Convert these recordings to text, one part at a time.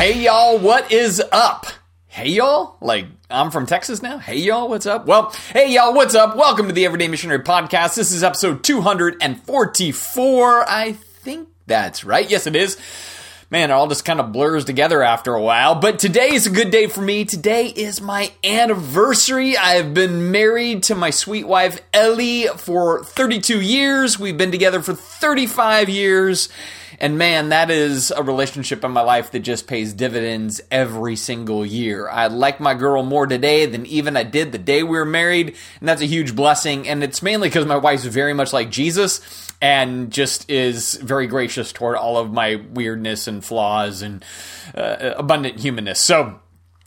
Hey y'all, what is up? Hey y'all? Like, I'm from Texas now? Hey y'all, what's up? Well, hey y'all, what's up? Welcome to the Everyday Missionary Podcast. This is episode 244. I think that's right. Yes, it is. Man, it all just kind of blurs together after a while. But today is a good day for me. Today is my anniversary. I have been married to my sweet wife, Ellie, for 32 years. We've been together for 35 years. And man, that is a relationship in my life that just pays dividends every single year. I like my girl more today than even I did the day we were married, and that's a huge blessing. And it's mainly because my wife's very much like Jesus and just is very gracious toward all of my weirdness and flaws and uh, abundant humanness. So,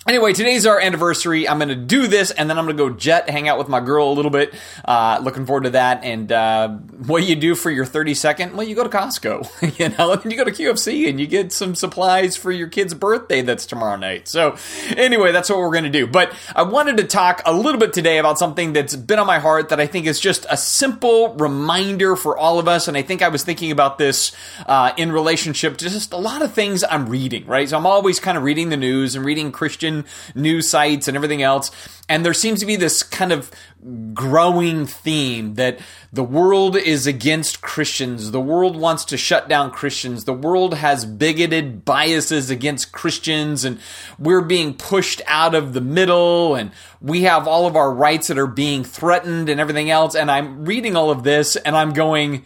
Anyway, today's our anniversary. I'm going to do this and then I'm going to go jet, hang out with my girl a little bit. Uh, looking forward to that. And uh, what do you do for your 32nd? Well, you go to Costco, you know, and you go to QFC and you get some supplies for your kid's birthday that's tomorrow night. So, anyway, that's what we're going to do. But I wanted to talk a little bit today about something that's been on my heart that I think is just a simple reminder for all of us. And I think I was thinking about this uh, in relationship to just a lot of things I'm reading, right? So, I'm always kind of reading the news and reading Christian news sites and everything else. And there seems to be this kind of growing theme that the world is against Christians. The world wants to shut down Christians. The world has bigoted biases against Christians and we're being pushed out of the middle and we have all of our rights that are being threatened and everything else. And I'm reading all of this and I'm going,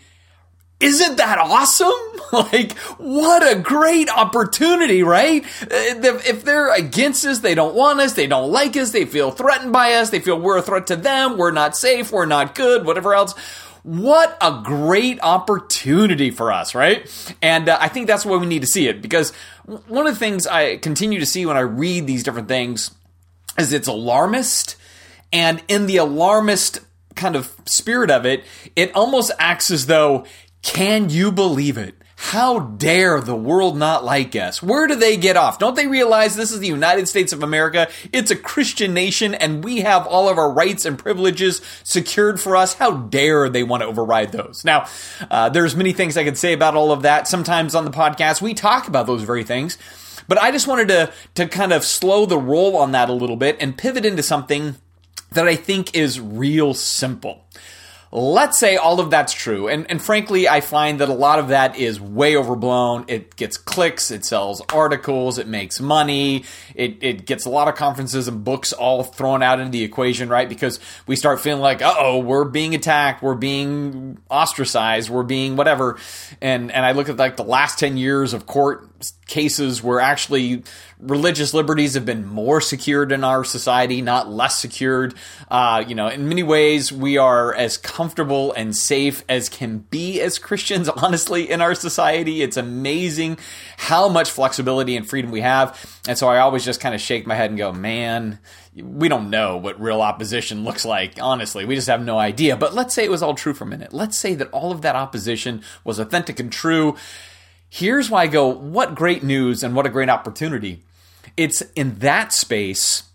isn't that awesome? like, what a great opportunity, right? If they're against us, they don't want us, they don't like us, they feel threatened by us, they feel we're a threat to them, we're not safe, we're not good, whatever else. What a great opportunity for us, right? And uh, I think that's why we need to see it because one of the things I continue to see when I read these different things is it's alarmist. And in the alarmist kind of spirit of it, it almost acts as though can you believe it? How dare the world not like us? Where do they get off? Don't they realize this is the United States of America? It's a Christian nation and we have all of our rights and privileges secured for us. How dare they want to override those? Now, uh, there's many things I could say about all of that. Sometimes on the podcast, we talk about those very things. But I just wanted to, to kind of slow the roll on that a little bit and pivot into something that I think is real simple. Let's say all of that's true. And, and frankly, I find that a lot of that is way overblown. It gets clicks, it sells articles, it makes money, it, it gets a lot of conferences and books all thrown out into the equation, right? Because we start feeling like, oh, we're being attacked, we're being ostracized, we're being whatever. And, and I look at like the last 10 years of court cases where actually religious liberties have been more secured in our society, not less secured. Uh, you know, in many ways, we are as comfortable and safe as can be as Christians, honestly, in our society. It's amazing how much flexibility and freedom we have. And so I always just kind of shake my head and go, man, we don't know what real opposition looks like, honestly. We just have no idea. But let's say it was all true for a minute. Let's say that all of that opposition was authentic and true. Here's why I go, what great news and what a great opportunity. It's in that space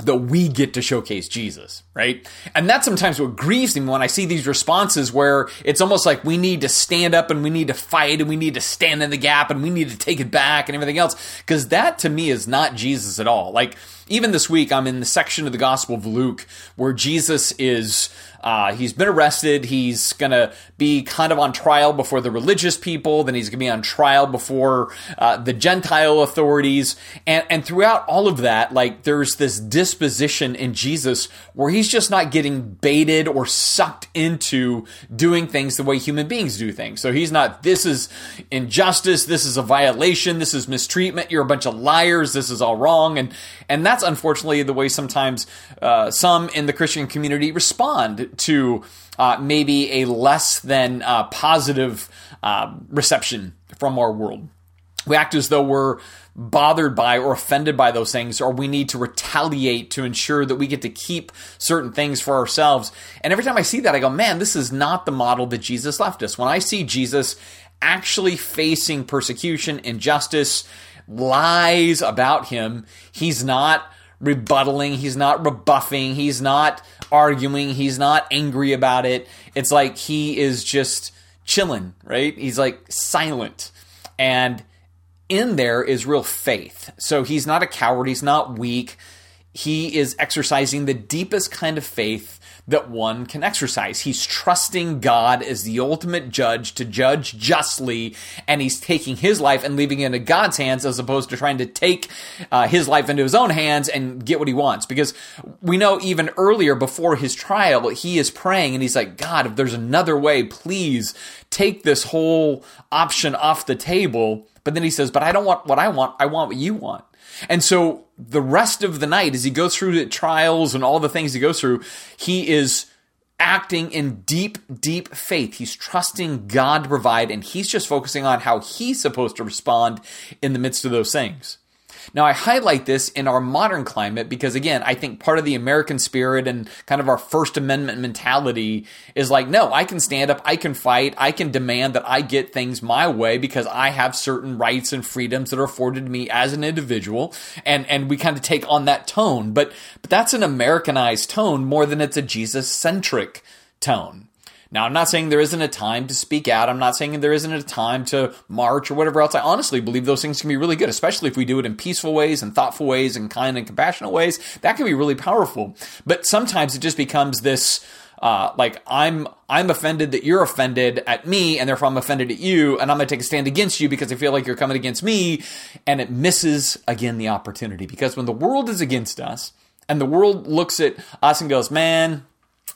that we get to showcase Jesus, right? And that's sometimes what grieves me when I see these responses where it's almost like we need to stand up and we need to fight and we need to stand in the gap and we need to take it back and everything else. Cause that to me is not Jesus at all. Like, even this week, I'm in the section of the Gospel of Luke where Jesus is uh, he's been arrested. He's going to be kind of on trial before the religious people. Then he's going to be on trial before uh, the Gentile authorities. And, and throughout all of that, like there's this disposition in Jesus where he's just not getting baited or sucked into doing things the way human beings do things. So he's not, this is injustice. This is a violation. This is mistreatment. You're a bunch of liars. This is all wrong. And, and that's unfortunately the way sometimes uh, some in the Christian community respond to uh, maybe a less than uh, positive uh, reception from our world. We act as though we're bothered by or offended by those things, or we need to retaliate to ensure that we get to keep certain things for ourselves. And every time I see that, I go, man, this is not the model that Jesus left us. When I see Jesus actually facing persecution, injustice, lies about him, he's not rebuttaling, he's not rebuffing, he's not arguing, he's not angry about it. It's like he is just chilling, right? He's like silent. And in there is real faith. So he's not a coward, he's not weak. He is exercising the deepest kind of faith that one can exercise. He's trusting God as the ultimate judge to judge justly, and he's taking his life and leaving it in God's hands as opposed to trying to take uh, his life into his own hands and get what he wants. Because we know even earlier before his trial, he is praying and he's like, God, if there's another way, please take this whole option off the table. But then he says, But I don't want what I want, I want what you want. And so the rest of the night, as he goes through the trials and all the things he goes through, he is acting in deep, deep faith. He's trusting God to provide, and he's just focusing on how he's supposed to respond in the midst of those things. Now, I highlight this in our modern climate because, again, I think part of the American spirit and kind of our First Amendment mentality is like, no, I can stand up, I can fight, I can demand that I get things my way because I have certain rights and freedoms that are afforded to me as an individual. And, and we kind of take on that tone. But, but that's an Americanized tone more than it's a Jesus centric tone. Now, I'm not saying there isn't a time to speak out. I'm not saying there isn't a time to march or whatever else. I honestly believe those things can be really good, especially if we do it in peaceful ways and thoughtful ways and kind and compassionate ways. That can be really powerful. But sometimes it just becomes this. Uh, like I'm I'm offended that you're offended at me, and therefore I'm offended at you, and I'm going to take a stand against you because I feel like you're coming against me, and it misses again the opportunity because when the world is against us, and the world looks at us and goes, "Man,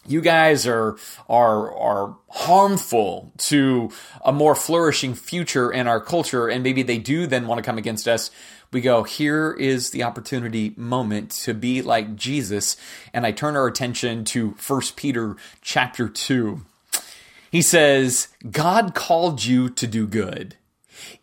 you guys are are are harmful to a more flourishing future in our culture and maybe they do then want to come against us. We go here is the opportunity moment to be like Jesus. And I turn our attention to 1 Peter chapter 2 he says God called you to do good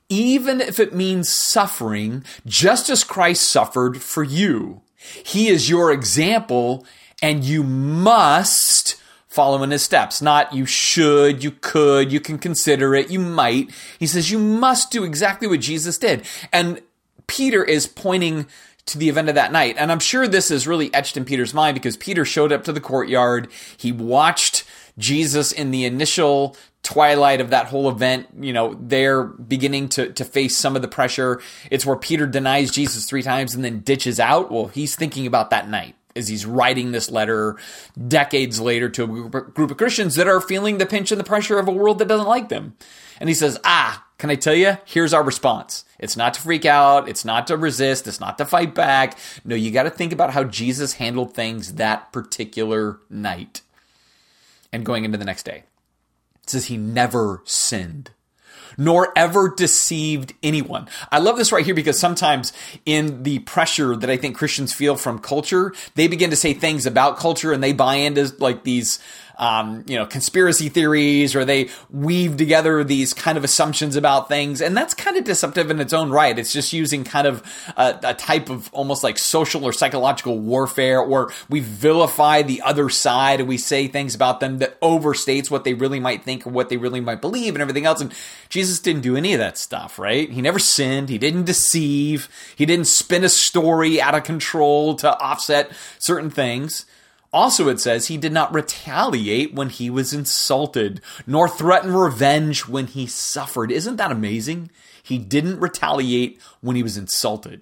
even if it means suffering just as Christ suffered for you. He is your example and you must follow in his steps. Not you should, you could, you can consider it, you might. He says you must do exactly what Jesus did. And Peter is pointing to the event of that night. And I'm sure this is really etched in Peter's mind because Peter showed up to the courtyard. He watched Jesus in the initial twilight of that whole event, you know, they're beginning to, to face some of the pressure. It's where Peter denies Jesus three times and then ditches out. Well, he's thinking about that night as he's writing this letter decades later to a group of Christians that are feeling the pinch and the pressure of a world that doesn't like them. And he says, Ah, can I tell you? Here's our response. It's not to freak out. It's not to resist. It's not to fight back. No, you got to think about how Jesus handled things that particular night and going into the next day. It says he never sinned nor ever deceived anyone. I love this right here because sometimes in the pressure that I think Christians feel from culture, they begin to say things about culture and they buy into like these um, you know, conspiracy theories or they weave together these kind of assumptions about things. And that's kind of deceptive in its own right. It's just using kind of a, a type of almost like social or psychological warfare, or we vilify the other side and we say things about them that overstates what they really might think or what they really might believe and everything else. And Jesus didn't do any of that stuff, right? He never sinned. He didn't deceive. He didn't spin a story out of control to offset certain things. Also, it says he did not retaliate when he was insulted, nor threaten revenge when he suffered. Isn't that amazing? He didn't retaliate when he was insulted.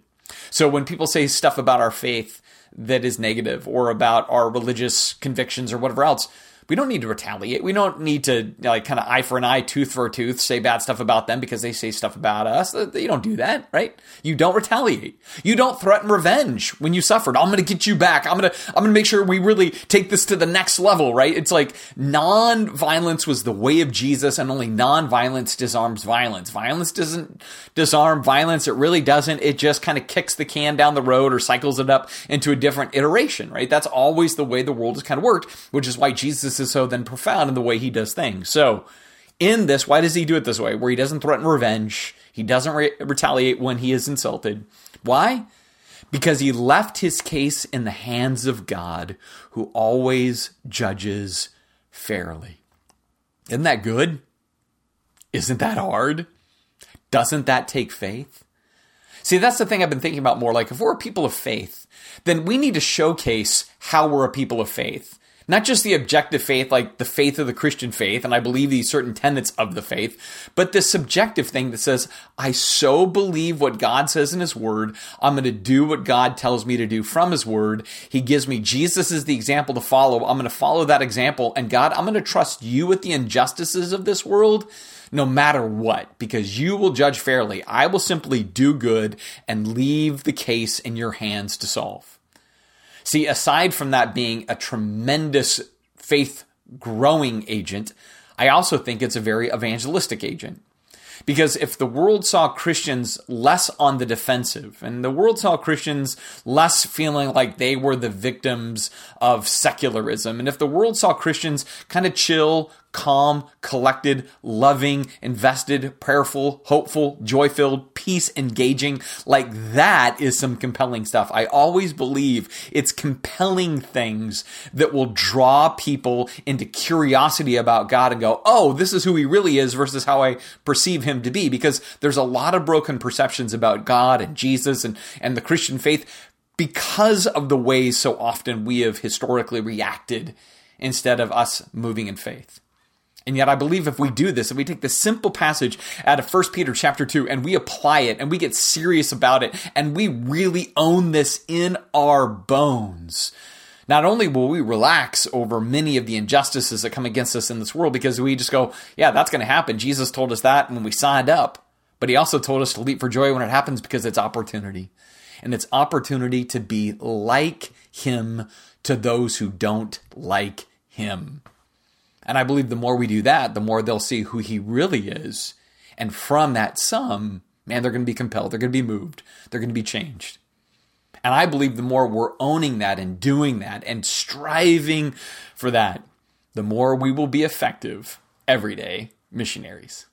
So when people say stuff about our faith that is negative or about our religious convictions or whatever else, we don't need to retaliate. We don't need to like kind of eye for an eye, tooth for a tooth, say bad stuff about them because they say stuff about us. You don't do that, right? You don't retaliate. You don't threaten revenge when you suffered. I'm going to get you back. I'm going to I'm going to make sure we really take this to the next level, right? It's like non-violence was the way of Jesus and only non-violence disarms violence. Violence doesn't disarm violence. It really doesn't. It just kind of kicks the can down the road or cycles it up into a different iteration, right? That's always the way the world has kind of worked, which is why Jesus is so then profound in the way he does things. So, in this, why does he do it this way? Where he doesn't threaten revenge, he doesn't re- retaliate when he is insulted. Why? Because he left his case in the hands of God, who always judges fairly. Isn't that good? Isn't that hard? Doesn't that take faith? See, that's the thing I've been thinking about more. Like, if we're a people of faith, then we need to showcase how we're a people of faith Not just the objective faith, like the faith of the Christian faith, and I believe these certain tenets of the faith, but the subjective thing that says, I so believe what God says in His Word. I'm going to do what God tells me to do from His Word. He gives me Jesus as the example to follow. I'm going to follow that example. And God, I'm going to trust you with the injustices of this world no matter what, because you will judge fairly. I will simply do good and leave the case in your hands to solve. See, aside from that being a tremendous faith growing agent, I also think it's a very evangelistic agent. Because if the world saw Christians less on the defensive, and the world saw Christians less feeling like they were the victims of secularism, and if the world saw Christians kind of chill, calm, collected, loving, invested, prayerful, hopeful, joy filled, peace engaging. Like that is some compelling stuff. I always believe it's compelling things that will draw people into curiosity about God and go, oh, this is who he really is versus how I perceive him to be. Because there's a lot of broken perceptions about God and Jesus and, and the Christian faith because of the ways so often we have historically reacted instead of us moving in faith. And yet I believe if we do this, if we take this simple passage out of 1 Peter chapter 2 and we apply it and we get serious about it and we really own this in our bones, not only will we relax over many of the injustices that come against us in this world because we just go, yeah, that's going to happen. Jesus told us that when we signed up. But he also told us to leap for joy when it happens because it's opportunity. And it's opportunity to be like him to those who don't like him. And I believe the more we do that, the more they'll see who he really is. And from that sum, man, they're going to be compelled. They're going to be moved. They're going to be changed. And I believe the more we're owning that and doing that and striving for that, the more we will be effective everyday missionaries.